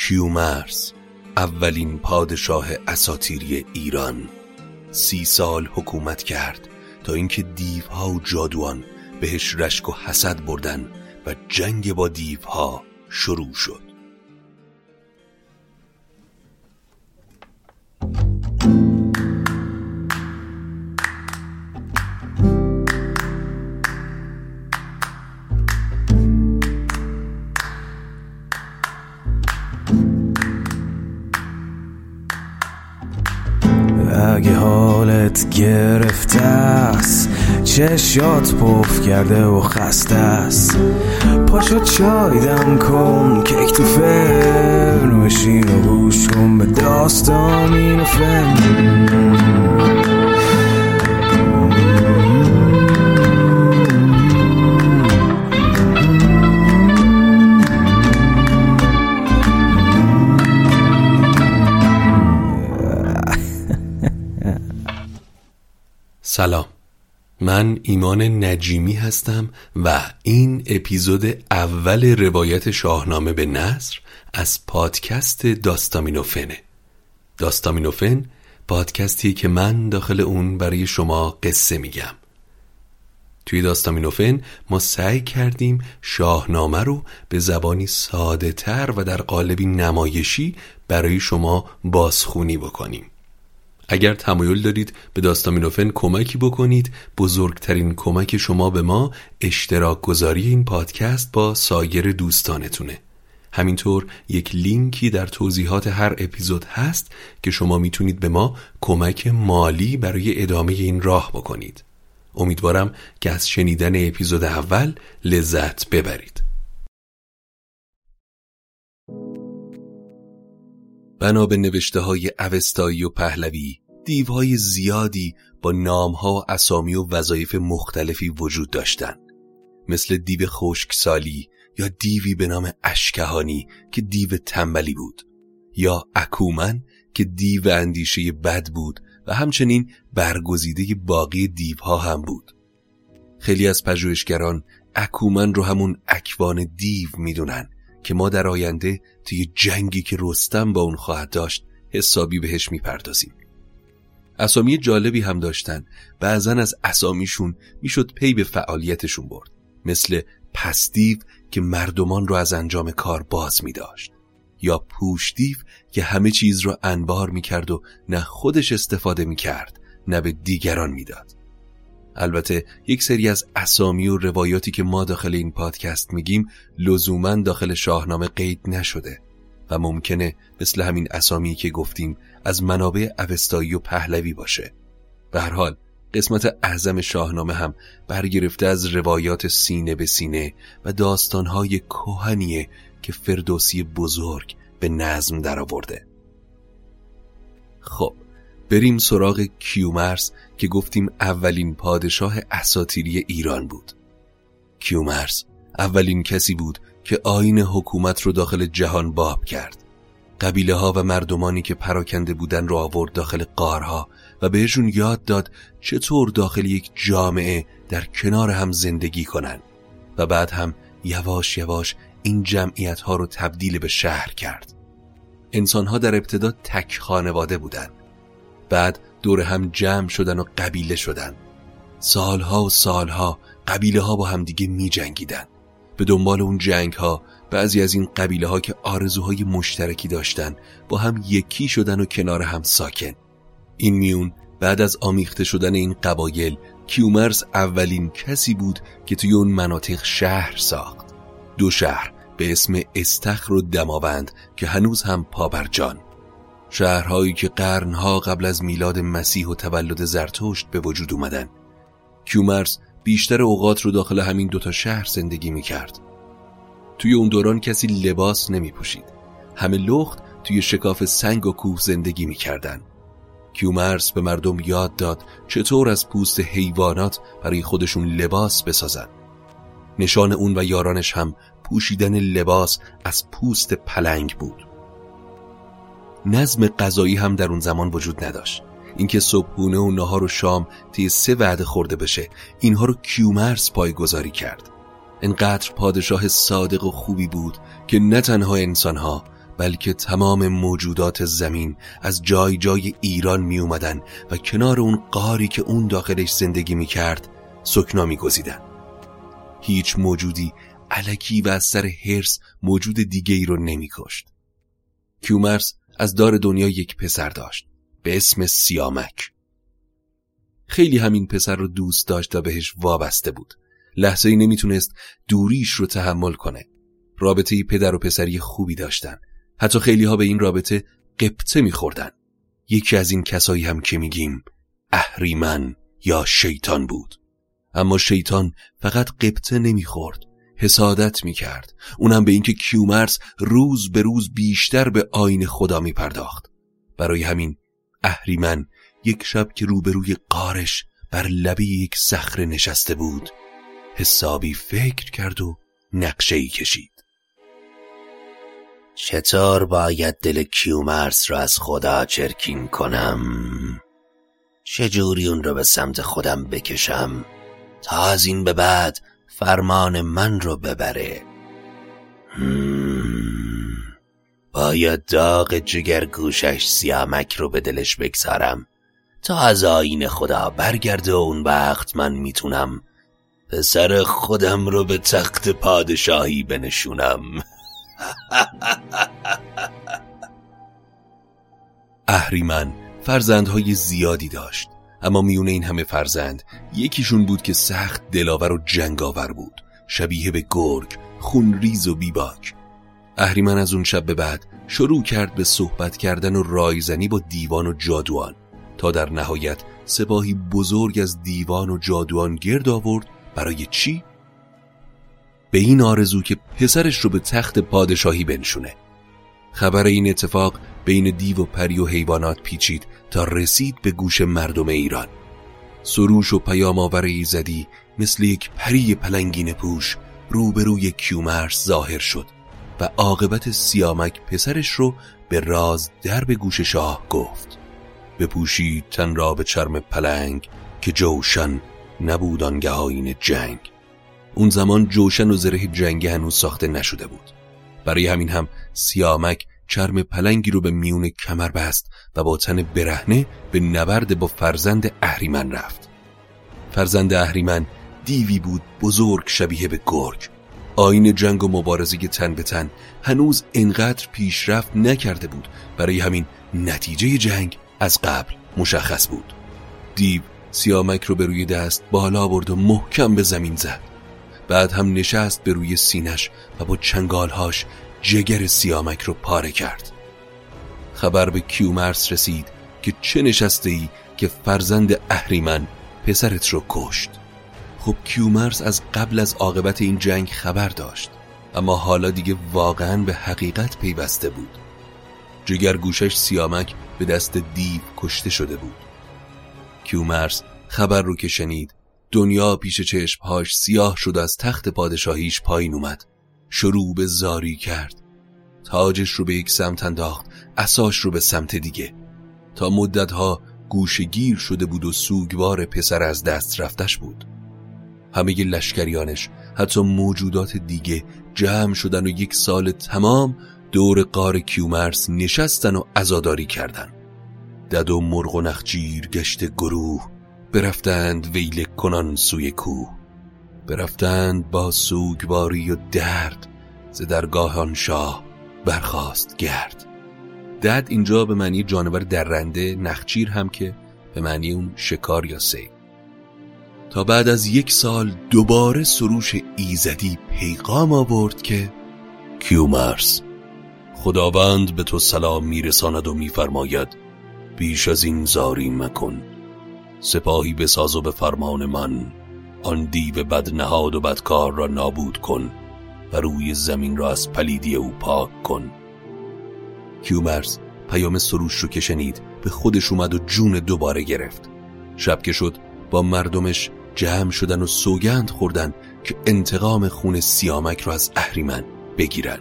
کیومرس اولین پادشاه اساتیری ایران. سی سال حکومت کرد تا اینکه دیوها و جادوان بهش رشک و حسد بردن و جنگ با دیوها شروع شد. اگه حالت گرفته است چشات پف کرده و خسته است. پاشو چای دم کن کیک تو فرن بشین و گوش کن به داستان این فن سلام. من ایمان نجیمی هستم و این اپیزود اول روایت شاهنامه به نصر از پادکست داستامینوفنه داستامینوفن پادکستی که من داخل اون برای شما قصه میگم. توی داستامینوفن ما سعی کردیم شاهنامه رو به زبانی ساده تر و در قالبی نمایشی برای شما بازخونی بکنیم. اگر تمایل دارید به داستامینوفن کمکی بکنید بزرگترین کمک شما به ما اشتراک گذاری این پادکست با سایر دوستانتونه. همینطور یک لینکی در توضیحات هر اپیزود هست که شما می‌تونید به ما کمک مالی برای ادامه این راه بکنید. امیدوارم که از شنیدن اپیزود اول لذت ببرید. بنا به نوشته های اوستایی و پهلوی دیوهای زیادی با نامها و اسامی و وظایف مختلفی وجود داشتند. مثل دیو خشکسالی یا دیوی به نام اشکهانی که دیو تنبلی بود یا اکومن که دیو اندیشه بد بود و همچنین برگزیده باقی دیوها هم بود. خیلی از پژوهشگران اکومن رو همون اکوان دیو می‌دونن. که ما در آینده توی جنگی که رستم با اون خواهد داشت حسابی بهش می‌پردازیم. اسامی جالبی هم داشتن. بعضا از اسامیشون می‌شد پی به فعالیتشون برد. مثل پستیو که مردمان رو از انجام کار باز می داشت یا پوشدیو که همه چیز رو انبار می کرد و نه خودش استفاده می کرد نه به دیگران می‌داد. البته یک سری از اسامی و روایاتی که ما داخل این پادکست میگیم لزوما داخل شاهنامه قید نشده و ممکنه مثل همین اسامی که گفتیم از منابع اوستایی و پهلوی باشه به هر حال قسمت اعظم شاهنامه هم برگرفته از روایات سینه به سینه و داستانهای کوهنیه که فردوسی بزرگ به نظم درآورده. خب بریم سراغ کیومرس که گفتیم اولین پادشاه اساتیری ایران بود. کیومرس اولین کسی بود که آین حکومت رو داخل جهان باب کرد. قبیله ها و مردمانی که پراکنده بودن رو آورد داخل قارها و بهشون یاد داد چطور داخل یک جامعه در کنار هم زندگی کنن و بعد هم یواش یواش این جمعیت ها رو تبدیل به شهر کرد. انسان ها در ابتدا تک خانواده بودن. بعد دور هم جمع شدن و قبیله شدن. سالها و سالها قبیله ها با همدیگه می جنگیدن به دنبال اون جنگ ها بعضی از این قبیله ها که آرزوهای مشترکی داشتن با هم یکی شدن و کنار هم ساکن. این میون بعد از آمیخته شدن این قبایل کیومرس اولین کسی بود که توی اون مناطق شهر ساخت. دو شهر به اسم استخر و دماوند که هنوز هم پابرجان. شهرهایی که قرنها قبل از میلاد مسیح و تولد زرتشت به وجود اومدن کیومرس بیشتر اوقات رو داخل همین دوتا شهر زندگی می کرد. توی اون دوران کسی لباس نمی پوشید. همه لخت توی شکاف سنگ و کوه زندگی می کردن. کیومرس به مردم یاد داد چطور از پوست حیوانات برای خودشون لباس بسازن. نشان اون و یارانش هم پوشیدن لباس از پوست پلنگ بود. نظم غذایی هم در اون زمان وجود نداشت. اینکه صبحونه و نهار و شام طی سه وعده خورده بشه اینها رو کیومرس پایگذاری کرد انقدر پادشاه صادق و خوبی بود که نه تنها انسانها بلکه تمام موجودات زمین از جای جای ایران می اومدن و کنار اون قاری که اون داخلش زندگی می کرد سکنا می گذیدن. هیچ موجودی علکی و از سر هرس موجود دیگه ای رو نمی کشت. کیومرس از دار دنیا یک پسر داشت به اسم سیامک. خیلی همین پسر رو دوست داشت و بهش وابسته بود. لحظه ای نمی‌تونست دوریش رو تحمل کنه. رابطه پدر و پسری خوبی داشتن. حتی خیلی ها به این رابطه قبطه میخوردن. یکی از این کسایی هم که میگیم اهریمن یا شیطان بود. اما شیطان فقط قبطه نمی‌خورد. حسادت می‌کرد. اونم به اینکه کیومرس روز به روز بیشتر به آین خدا میپرداخت. برای همین اهریمن یک شب که روبروی قارش بر لبه یک صخره نشسته بود حسابی فکر کرد و نقشه ای کشید. چطور باید دل کیومرس را از خدا چرکین کنم؟ چجوری اون رو به سمت خودم بکشم؟ تا از این به بعد فرمان من رو ببره. باید داغ جگر گوشش سیامک رو به دلش بگذارم تا از آین خدا برگرده و اون وقت من می‌تونم پسر خودم رو به تخت پادشاهی بنشونم. اهریمن فرزندهای زیادی داشت. اما میونه این همه فرزند یکیشون بود که سخت دلاور و جنگاور بود شبیه به گرگ خونریز و بیباک. اهریمن از اون شب به بعد شروع کرد به صحبت کردن و رایزنی با دیوان و جادوان. تا در نهایت سپاهی بزرگ از دیوان و جادوان گرد آورد برای چی؟ به این آرزو که پسرش رو به تخت پادشاهی بنشونه. خبر این اتفاق بین دیو و پری و حیوانات پیچید تا رسید به گوش مردم ایران. سروش پیام آور ایزدی مثل یک پری پلنگینه پوش روبروی کیومرث ظاهر شد و عاقبت سیامک پسرش رو به راز در به گوش شاه گفت. بپوشید تن را به چرم پلنگ که جوشن نبود آنگه جنگ. اون زمان جوشن و زره جنگی هنوز ساخته نشده بود. برای همین هم سیامک چرم پلنگی رو به میون کمر بست و با تن برهنه به نبرد با فرزند اهریمن رفت. فرزند اهریمن دیوی بود بزرگ شبیه به گرگ. آین جنگ و مبارزه تن به تن هنوز انقدر پیشرفت نکرده بود. برای همین نتیجه جنگ از قبل مشخص بود. دیو سیامک رو به روی دست بالا برد و محکم به زمین زد. بعد هم نشست به روی سینش و با چنگالهاش جگر سیامک رو پاره کرد. خبر به کیومرس رسید که چه نشسته ای که فرزند اهریمن پسرت رو کشت. خب کیومرس از قبل از عاقبت این جنگ خبر داشت اما حالا دیگه واقعا به حقیقت پیوسته بود. جگرگوشش سیامک به دست دیو کشته شده بود. کیومرس خبر رو که شنید دنیا پیش چشمهاش سیاه شد از تخت پادشاهیش پایین اومد. شروع به زاری کرد. تاجش رو به یک سمت انداخت اساش رو به سمت دیگه. تا مدتها گوشگیر شده بود و سوگوار پسر از دست رفتش بود. همه لشکریانش حتی موجودات دیگه جمع شدن و یک سال تمام دور قار کیومرس نشستن و ازاداری کردن. دد و مرغ و نخجیر گشت گروه. برفتند ویل کنان سوی کوه. برفتند با سوگواری و درد ز درگاه شاه برخواست گرد. دد اینجا به معنی جانور درنده نخچیر هم که به معنی اون شکار یا سیب تا بعد از یک سال دوباره سروش ایزدی پیغام آورد که کیومرس خداوند به تو سلام میرساند و میفرماید بیش از این زاری مکن. سپاهی بساز و به فرمان من آن دیو بد نهاد و بدکار را نابود کن و روی زمین را از پلیدی او پاک کن. کیومرس پیام سروش رو که شنید به خودش اومد و جون دوباره گرفت. شب که شد با مردمش جمع شدن و سوگند خوردن که انتقام خون سیامک را از اهریمن بگیرن.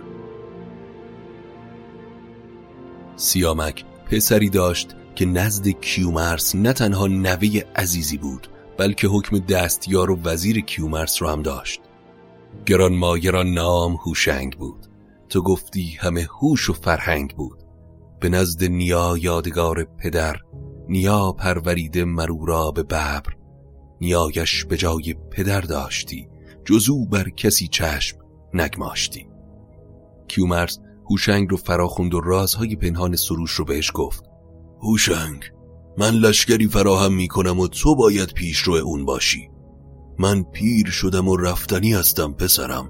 سیامک پسری داشت که نزد کیومرس نه تنها نوه عزیزی بود بلکه حکم دستیار و وزیر کیومرس را هم داشت. گران مایران نام هوشنگ بود. تو گفتی همه هوش و فرهنگ بود. به نزد نیا یادگار پدر نیا پروریده مرورا به ببر. نیایش به جای پدر داشتی جزو بر کسی چشم نگماشتی. کیومرس هوشنگ رو فراخوند و رازهای پنهان سروش رو بهش گفت. هوشنگ من لشکری فراهم می کنم و تو باید پیشرو اون باشی. من پیر شدم و رفتنی هستم پسرم.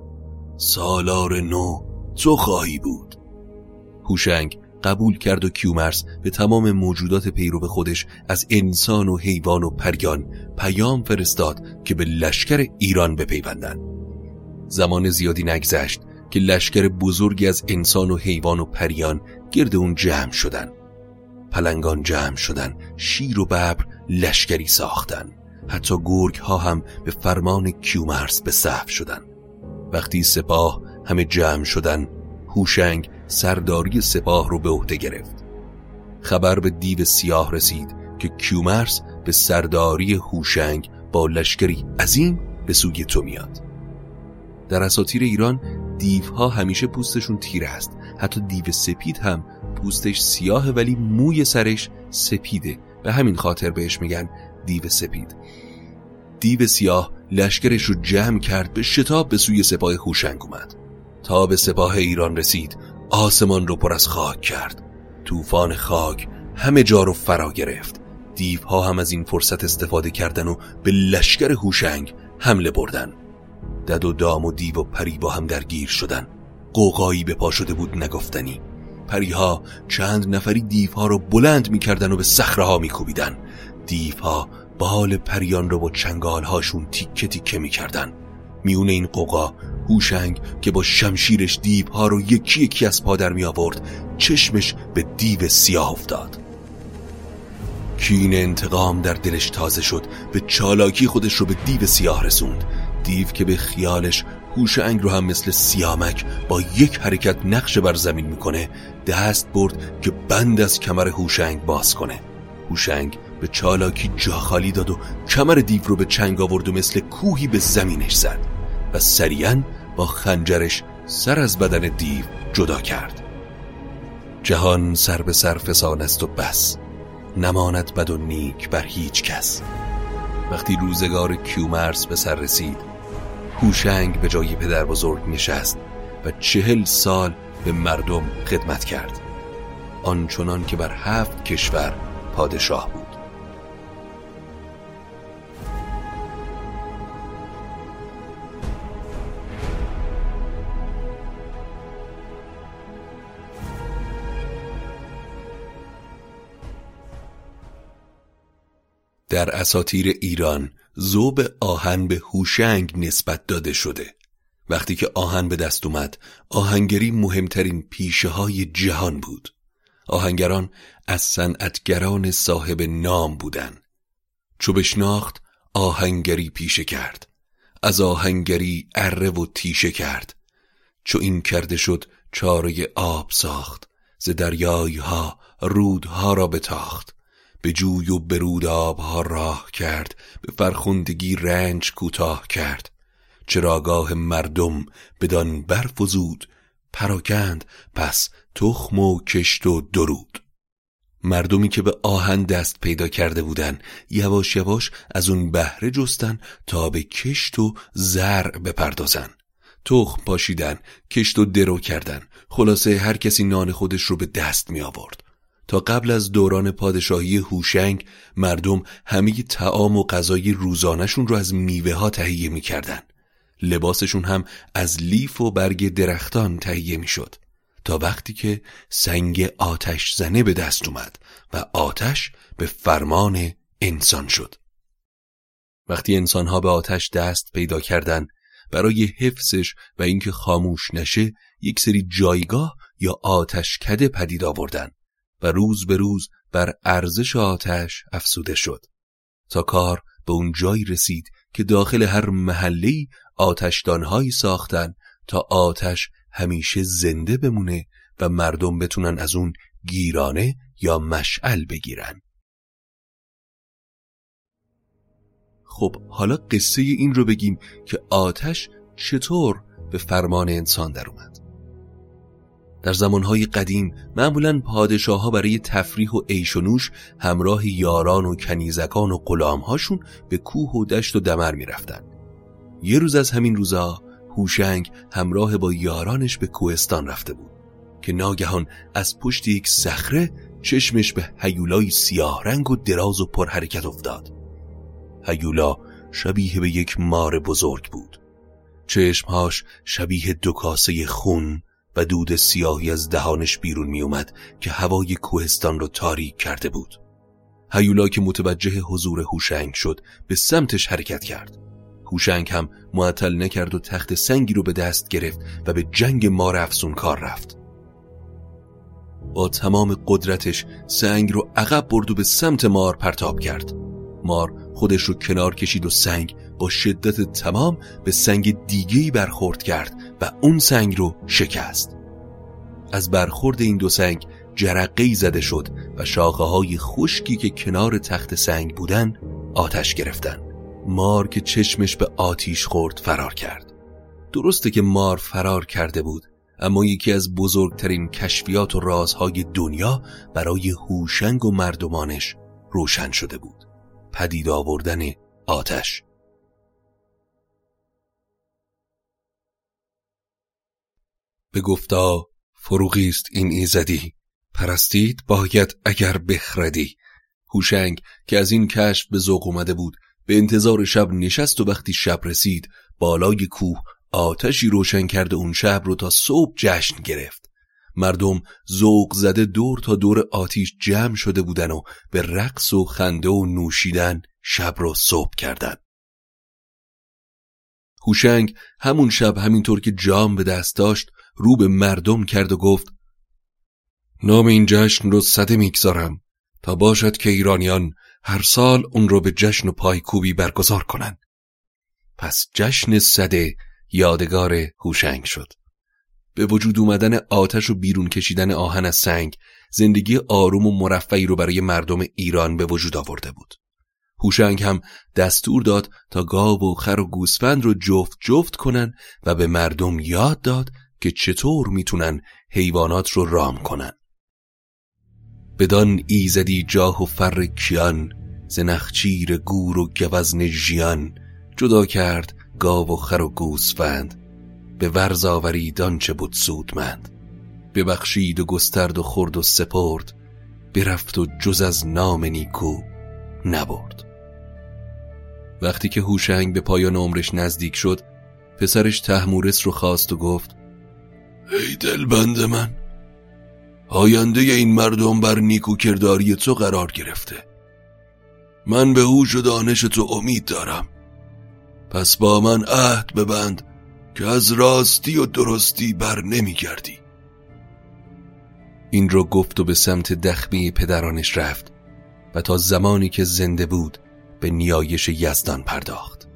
سالار نو تو خواهی بود. هوشنگ قبول کرد و کیومرس به تمام موجودات پیرو خودش از انسان و حیوان و پریان پیام فرستاد که به لشکر ایران بپیوندند. زمان زیادی نگذشت که لشکر بزرگی از انسان و حیوان و پریان گرد اون جمع شدن پلنگان جمع شدن شیر و ببر لشکری ساختن. حتی گرگ ها هم به فرمان کیومرس به صف شدن. وقتی سپاه همه جمع شدن هوشنگ سرداری سپاه رو به عهده گرفت. خبر به دیو سیاه رسید که کیومرس به سرداری هوشنگ با لشکری عظیم به سوی تو میاد. در اساطیر ایران دیوها همیشه پوستشون تیره است. حتی دیو سپید هم پوستش سیاه ولی موی سرش سپیده به همین خاطر بهش میگن دیو سپید. دیو سیاه لشکرش رو جمع کرد به شتاب به سوی سپاه هوشنگ اومد. تا به سپاه ایران رسید آسمان رو پر از خاک کرد. طوفان خاک همه جا رو فرا گرفت. دیوها هم از این فرصت استفاده کردن و به لشکر هوشنگ حمله بردن. دد و دام و دیو و پری با هم درگیر شدن. قوقایی به پا شده بود نگفتنی. پریها چند نفری دیوها رو بلند می‌کردن و به صخره ها میکوبیدن. دیوها بال پریان رو با چنگال هاشون تیکه تیکه می‌کردن. میون این قوقا هوشنگ که با شمشیرش دیوها رو یکی یکی از پادر می آورد چشمش به دیو سیاه افتاد. کین انتقام در دلش تازه شد به چالاکی خودش رو به دیو سیاه رسوند. دیو که به خیالش هوشنگ رو هم مثل سیامک با یک حرکت نقش بر زمین می‌کنه دست برد که بند از کمر هوشنگ باز کنه. هوشنگ به چالاکی جا خالی داد و کمر دیو رو به چنگ آورد و مثل کوهی به زمینش زد و سریعا با خنجرش سر از بدن دیو جدا کرد. جهان سر به سر فسان است و بس. نماند بد و نیک بر هیچ کس. وقتی روزگار کیومرس به سر رسید هوشنگ به جای پدر بزرگ نشست و چهل سال به مردم خدمت کرد. آنچنان که بر هفت کشور پادشاه بود. در اساطیر ایران زوب آهن به هوشنگ نسبت داده شده. وقتی که آهن به دست اومد آهنگری مهمترین پیشه های جهان بود. آهنگران از صنعتگران صاحب نام بودند چو بشناخت آهنگری پیشه کرد. از آهنگری اره و تیشه کرد. چو این کرده شد چاره آب ساخت. ز دریای ها رودها را بتاخت. به جوی و برود آبها راه کرد به فرخندگی رنج کوتاه کرد. چراگاه مردم بدان برفزود پراکند پس تخم و کشت و درود. مردمی که به آهن دست پیدا کرده بودن یواش یواش از اون بهره جستن تا به کشت و زر بپردازن. تخم پاشیدن کشت و درو کردن. خلاصه هر کسی نان خودش رو به دست می آورد تا قبل از دوران پادشاهی هوشنگ مردم همه تعام و غذای روزانشون رو از میوه ها تهیه می کردن. لباسشون هم از لیف و برگ درختان تهیه می شد. تا وقتی که سنگ آتش زنه به دست اومد و آتش به فرمان انسان شد وقتی انسانها به آتش دست پیدا کردن برای حفظش و اینکه خاموش نشه یک سری جایگاه یا آتش کده پدید آوردن و روز به روز بر ارزش آتش افسوده شد. تا کار به اون جایی رسید که داخل هر محله آتشدانهایی ساختن تا آتش همیشه زنده بمونه و مردم بتونن از اون گیرانه یا مشعل بگیرن. خب حالا قصه این رو بگیم که آتش چطور به فرمان انسان در اومد. در زمانهای قدیم معمولا پادشاه ها برای تفریح و عیش و نوش همراه یاران و کنیزکان و غلامهاشون به کوه و دشت و دمر می‌رفتن. یه روز از همین روزا هوشنگ همراه با یارانش به کوهستان رفته بود که ناگهان از پشت یک صخره چشمش به هیولای سیاه رنگ و دراز و پرحرکت افتاد هیولا شبیه به یک مار بزرگ بود چشمهاش شبیه دو کاسه خون و دود سیاهی از دهانش بیرون می اومد که هوای کوهستان رو تاریک کرده بود. هیولا که متوجه حضور هوشنگ شد به سمتش حرکت کرد. هوشنگ هم معطل نکرد و تخت سنگی رو به دست گرفت و به جنگ مار افسون کار رفت. با تمام قدرتش سنگ رو عقب برد و به سمت مار پرتاب کرد. مار خودش رو کنار کشید و سنگ با شدت تمام به سنگ دیگهی برخورد کرد و اون سنگ رو شکست. از برخورد این دو سنگ جرقه زده شد و شاخه های خشکی که کنار تخت سنگ بودن آتش گرفتن. مار که چشمش به آتیش خورد فرار کرد. درسته که مار فرار کرده بود اما یکی از بزرگترین کشفیات و رازهای دنیا برای هوشنگ و مردمانش روشن شده بود. پدید آوردن آتش. به گفتا فروغی است این ایزدی. پرستید باید اگر بخردی. هوشنگ که از این کشف به ذوق اومده بود به انتظار شب نشست و وقتی شب رسید بالای کوه آتشی روشن کرده اون شب رو تا صبح جشن گرفت. مردم ذوق زده دور تا دور آتیش جمع شده بودن و به رقص و خنده و نوشیدن شب رو صبح کردن. هوشنگ همون شب همینطور که جام به دست داشت رو به مردم کرد و گفت نام این جشن رو صده می‌گذارم تا باشد که ایرانیان هر سال اون رو به جشن و پایکوبی برگزار کنن پس جشن صده یادگار هوشنگ شد. به وجود اومدن آتش و بیرون کشیدن آهن از سنگ زندگی آروم و مرفعی رو برای مردم ایران به وجود آورده بود. هوشنگ هم دستور داد تا گاو و خر و گوسفند رو جفت جفت کنن و به مردم یاد داد که چطور می‌تونن حیوانات رو رام کنن. بدان ایزدی جاه و فر کیان زنخچیر گور و گوزن ژیان جدا کرد گاو و خر و گوسفند به ورز آورید آنچه بود سودمند. ببخشید و گسترد و خورد و سپرد برفت و جز از نام نیکو نبرد. وقتی که هوشنگ به پایان عمرش نزدیک شد پسرش تحمورس رو خواست و گفت ای دلبند من آینده این مردم بر نیکو کرداری تو قرار گرفته. من به هوش و دانش تو امید دارم. پس با من عهد ببند که از راستی و درستی بر نمیگردی این رو گفت و به سمت دخمه پدرانش رفت و تا زمانی که زنده بود به نیایش یزدان پرداخت.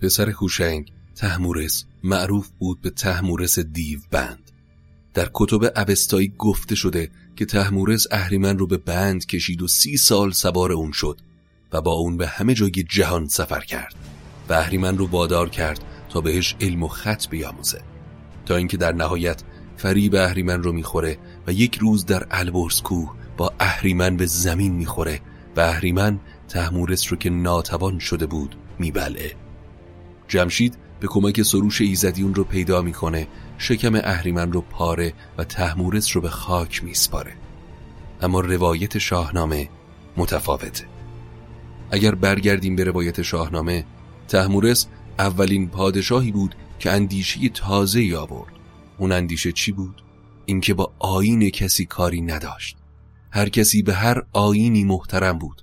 پسر خوشنگ تحمورس معروف بود به تحمورس دیو بند. در کتب اوستایی گفته شده که تحمورس اهریمن رو به بند کشید و سی سال سوار اون شد و با اون به همه جای جهان سفر کرد و اهریمن رو وادار کرد تا بهش علم و خط بیاموزه. تا اینکه در نهایت فریب اهریمن رو می‌خوره و یک روز در البرز کوه با اهریمن به زمین می‌خوره و اهریمن تحمورس رو که ناتوان شده بود میبلعه. جمشید به کمک سروش ایزدیون رو پیدا می‌کنه. شکم اهریمن رو پاره و تحمورس رو به خاک میسپاره. اما روایت شاهنامه متفاوته. اگر برگردیم به روایت شاهنامه تحمورس اولین پادشاهی بود که اندیشه تازه آورد. اون اندیشه چی بود؟ اینکه با آین کسی کاری نداشت. هر کسی به هر آینی محترم بود.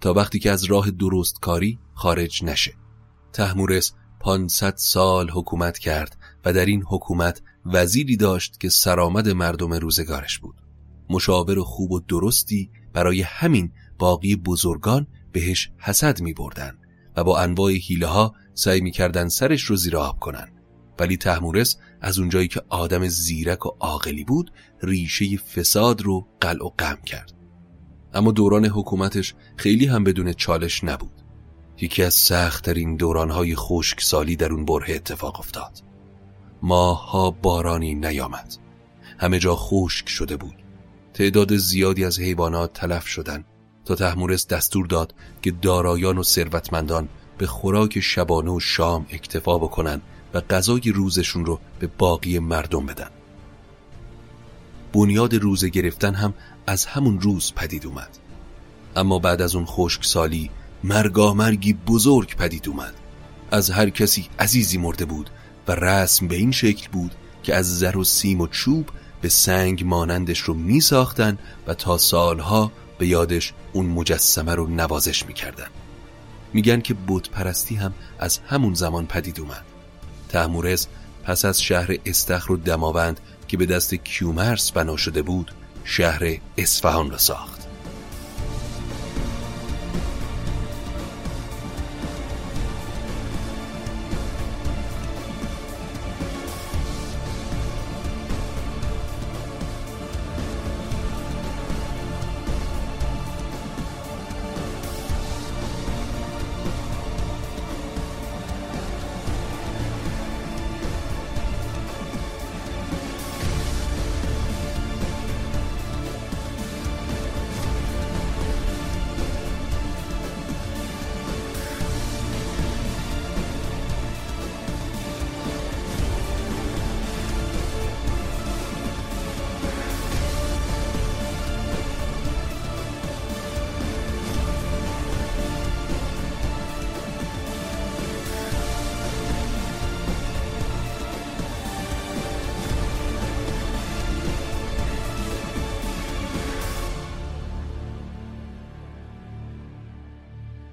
تا وقتی که از راه درست کاری خارج نشه. تحمورس 500 سال حکومت کرد و در این حکومت وزیری داشت که سرآمد مردم روزگارش بود. مشاور خوب و درستی برای همین باقی بزرگان بهش حسد می بردن و با انواع حیله ها سعی می کردن سرش رو زیر آب کنن. ولی تحمورس از اونجایی که آدم زیرک و عاقلی بود ریشه فساد رو قلع و قم کرد. اما دوران حکومتش خیلی هم بدون چالش نبود. یکی از سختترین دورانهای خشکسالی در اون بره اتفاق افتاد. ماها بارانی نیامد. همه جا خشک شده بود. تعداد زیادی از حیوانات تلف شدند تا تحمورس دستور داد که دارایان و ثروتمندان به خوراک شبانه و شام اکتفا بکنن و غذای روزشون رو به باقی مردم بدن. بنیاد روزه گرفتن هم از همون روز پدید اومد. اما بعد از اون خشکسالی مرگی بزرگ پدید اومد. از هر کسی عزیزی مرده بود و رسم به این شکل بود که از زر و سیم و چوب به سنگ مانندش رو می ساختن و تا سالها به یادش اون مجسمه رو نوازش می‌کردن میگن که بت پرستی هم از همون زمان پدید اومد. تحمورز پس از شهر استخر و دماوند که به دست کیومرس بنا شده بود شهر اصفهان را ساخت.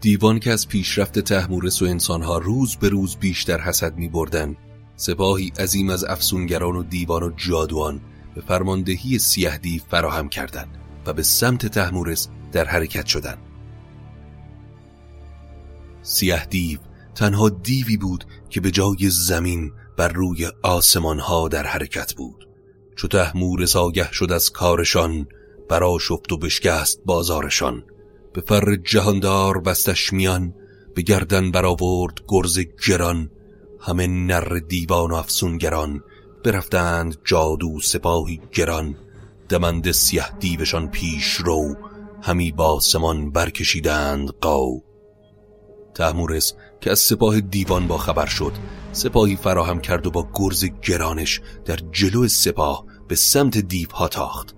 دیوان که از پیشرفت تحمورس و انسانها روز به روز بیشتر حسد می بردن. سپاهی عظیم از افسونگران و دیوان و جادوان به فرماندهی سیه دیو فراهم کردند و به سمت تحمورس در حرکت شدند. سیه دیو تنها دیوی بود که به جای زمین بر روی آسمان ها در حرکت بود چو تحمورس آگه شد از کارشان برا شفت و بشکست بازارشان به فر جهاندار بستش میان به گردن برآورد گرز گران. همه نر دیوان و افسونگران برفتند جادو سپاهی گران. دمند سیه دیوشان پیش رو همی با سمان برکشیدند قاو. تحمورس که از سپاه دیوان با خبر شد سپاهی فراهم کرد و با گرز گرانش در جلو سپاه به سمت دیوها تاخت.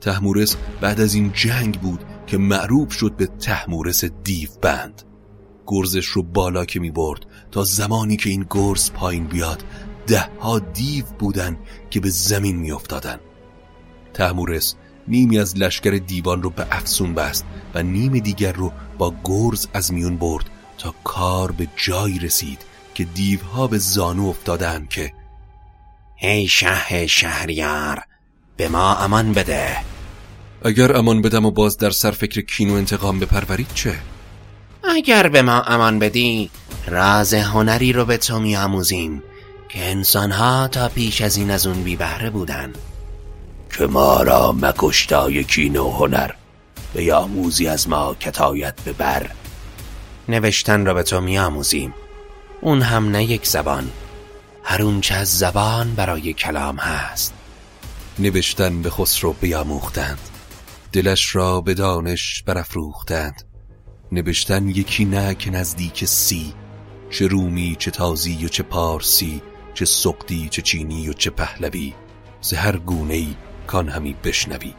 تحمورس بعد از این جنگ بود که معروف شد به تحمورس دیو بند. گرزش رو بالا که می برد تا زمانی که این گرز پایین بیاد ده ها دیو بودن که به زمین می افتادن. تحمورس نیمی از لشکر دیوان رو به افسون بست و نیم دیگر رو با گرز از میون برد تا کار به جایی رسید که دیوها به زانو افتادن که ای شه شهریار به ما امان بده. اگر امان بدم و باز در سر فکر کین و انتقام بپرورید چه؟ اگر به ما امان بدی راز هنری رو به تو میآموزیم که انسانها تا پیش از این از اون بی بهره بودن. که ما را مکشتای کین و هنر به آموزی از ما کتایت به بر نوشتن را به تو میآموزیم. اون هم نه یک زبان هر اونچه از زبان برای کلام هست. نوشتن به خسرو بیاموختند. دلش را به دانش برافروختند. نوشتن یکی نه که نزدیک سی چه رومی چه تازی و چه پارسی چه سقدی چه چینی و چه پهلوی. ز هر گونه ای کان همی بشنوی.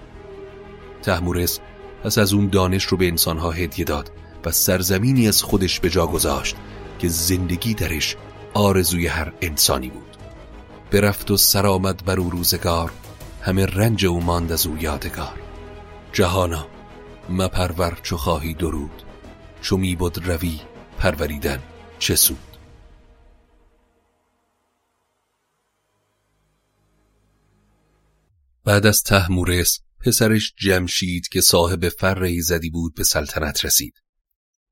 تحمورس پس از اون دانش رو به انسانها هدیه داد و سرزمینی از خودش به جا گذاشت که زندگی درش آرزوی هر انسانی بود. برفت و سرآمد بر او روزگار همه رنج او ماند از او یادگار. جهانا مپرور چو خواهی درود چو می بود روی پروریدن چه سود. بعد از تحمورس پسرش جمشید که صاحب فر زدی بود به سلطنت رسید.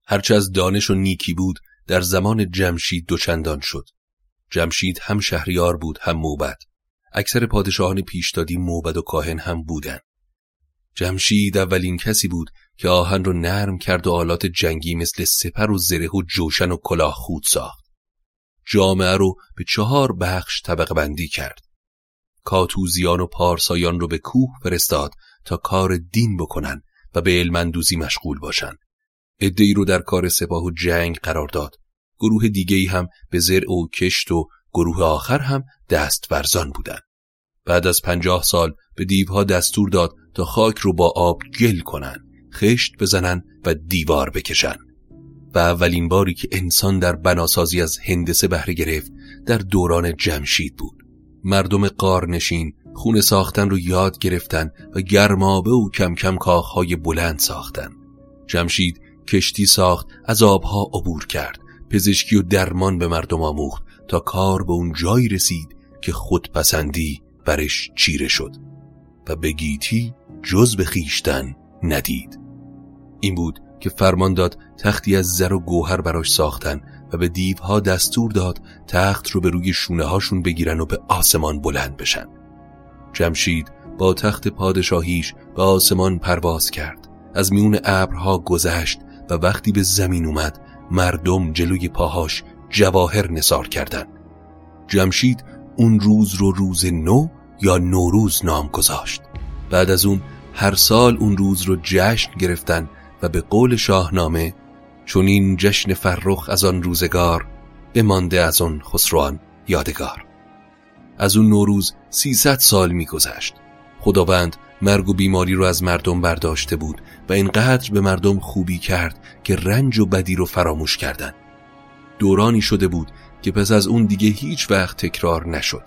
هرچه از دانش و نیکی بود در زمان جمشید دوچندان شد. جمشید هم شهریار بود هم موبد. اکثر پادشاهان پیشدادی موبد و کاهن هم بودند. جمشید اولین کسی بود که آهن رو نرم کرد و آلات جنگی مثل سپر و زره و جوشن و کلاه خود ساخت. جامعه رو به چهار بخش طبق بندی کرد. کاتوزیان و پارسایان رو به کوه فرستاد تا کار دین بکنن و به علمندوزی مشغول باشن. ادهی رو در کار سپاه و جنگ قرار داد. گروه دیگه هم به زرع و کشت و گروه آخر هم دست ورزان بودن. بعد از پنجاه سال به دیوها دستور داد تا خاک رو با آب گل کنن خشت بزنن و دیوار بکشن. و اولین باری که انسان در بناسازی از هندسه بهره گرفت در دوران جمشید بود. مردم قارنشین خونه ساختن رو یاد گرفتن و گرمابه و کم کم کاخهای بلند ساختن. جمشید کشتی ساخت از آبها عبور کرد. پزشکی و درمان به مردم آموخت تا کار به اون جایی رسید که خودپسندی برش چیره شد و به گیتی جز به خیشتن ندید. این بود که فرمان داد تختی از زر و گوهر براش ساختن و به دیوها دستور داد تخت رو به روی شونه هاشون بگیرن و به آسمان بلند بشن. جمشید با تخت پادشاهیش به آسمان پرواز کرد. از میون ابرها گذشت و وقتی به زمین اومد مردم جلوی پاهاش جواهر نصار کردند. جمشید اون روز رو روز نو یا نوروز نام گذاشت. بعد از اون هر سال اون روز رو جشن گرفتن و به قول شاهنامه چون این جشن فرخ از آن روزگار بمانده از آن خسروان یادگار. از اون نوروز سیصد سال میگذشت خداوند مرگ و بیماری رو از مردم برداشته بود و اینقدر به مردم خوبی کرد که رنج و بدی رو فراموش کردن. دورانی شده بود که پس از اون دیگه هیچ وقت تکرار نشد.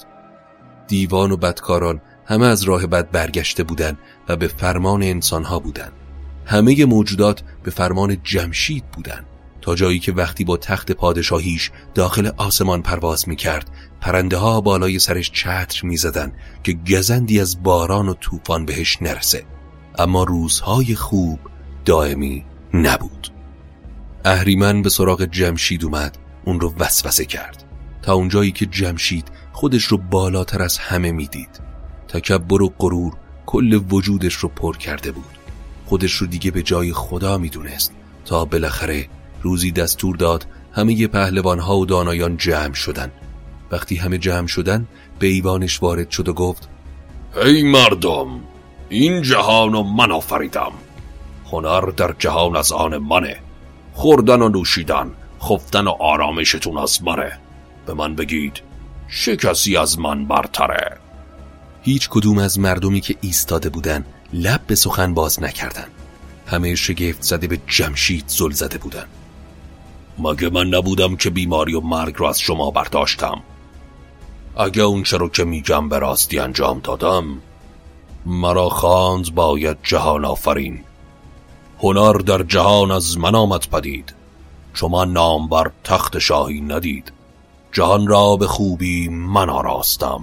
دیوان و بدکاران همه از راه بد برگشته بودند و به فرمان انسانها بودند. همه موجودات به فرمان جمشید بودند. تا جایی که وقتی با تخت پادشاهیش داخل آسمان پرواز می کرد پرنده ها بالای سرش چتر می زدن که گزندی از باران و طوفان بهش نرسه. اما روزهای خوب دائمی نبود. اهریمن به سراغ جمشید اومد اون رو وسوسه کرد. تا اونجایی که جمشید خودش رو بالاتر از همه می‌دید. تکبر و غرور کل وجودش رو پر کرده بود. خودش رو دیگه به جای خدا می‌دونست تا بالاخره روزی دستور داد همه پهلوان ها و دانایان جمع شدن. وقتی همه جمع شدن به ایوانش وارد شد و گفت ای مردم این جهان و من آفریدم. هنر در جهان از آن منه. خوردن و نوشیدن خفتن و آرامشتون از منه. به من بگید چه کسی از من برتره. هیچ کدوم از مردمی که ایستاده بودن لب به سخن باز نکردن. همه شگفت زده به جمشید زل زده بودن. مگه من نبودم که بیماری و مرگ رو از شما برداشتم؟ اگه اون رو که میگم به راستی انجام دادم مرا خواند باید جهان آفرین. هنر در جهان از من آمد پدید. شما نام بر تخت شاهی ندید. جهان را به خوبی من آراستم.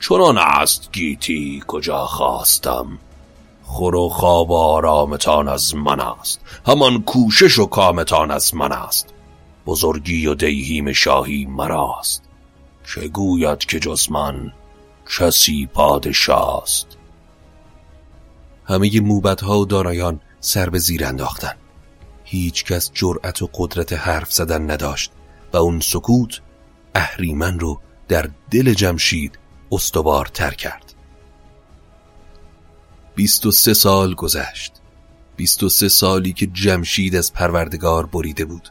چنان است گیتی کجا خواستم. خور و خواب و آرامتان از من است. همان کوشش و کامتان از من است. بزرگی و دیهیم شاهی مراست چه گوید که جز من کسی پادشاه است؟ همه موبدها و دانایان سر به زیر انداختن. هیچ کس جرأت و قدرت حرف زدن نداشت و اون سکوت اهریمن رو در دل جمشید استوار تر کرد. بیست و سه سال گذشت. بیست و سه سالی که جمشید از پروردگار بریده بود.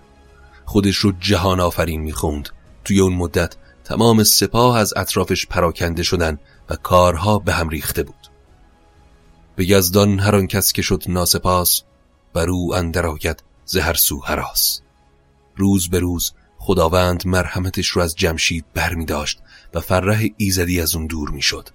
خودش رو جهان آفرین می‌خوند. توی اون مدت تمام سپاه از اطرافش پراکنده شدن و کارها به هم ریخته بود. به یزدان هر آن کس که شد ناسپاس بر او اندر آید زهر سو هراس روز به روز خداوند مرحمتش رو از جمشید بر می داشت و فرح ایزدی از اون دور می شد.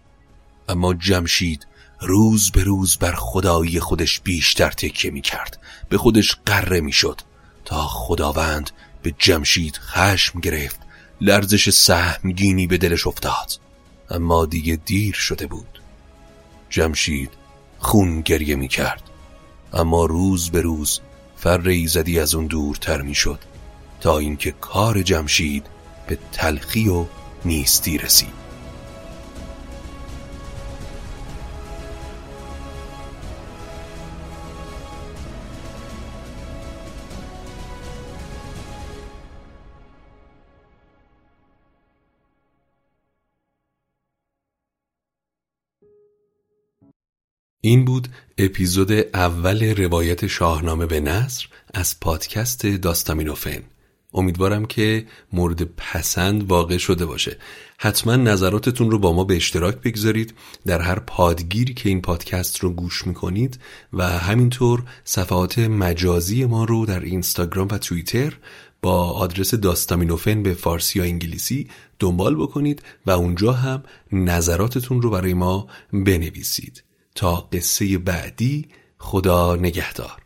اما جمشید روز به روز بر خدایی خودش بیشتر تکیه می کرد به خودش قره می شد تا خداوند به جمشید خشم گرفت. لرزش سهمگینی به دلش افتاد. اما دیگه دیر شده بود. جمشید خون گریه می کرد اما روز به روز فر ایزدی از اون دورتر می شد تا اینکه کار جمشید به تلخی و نیستی رسید. این بود اپیزود اول روایت شاهنامه به نصر از پادکست داستامینوفن امیدوارم که مورد پسند واقع شده باشه. حتما نظراتتون رو با ما به اشتراک بگذارید. در هر پادگیری که این پادکست رو گوش می‌کنید و همینطور صفحات مجازی ما رو در اینستاگرام و توییتر با آدرس داستامینوفن به فارسی یا انگلیسی دنبال بکنید و اونجا هم نظراتتون رو برای ما بنویسید. تا قصه بعدی خدا نگهدار.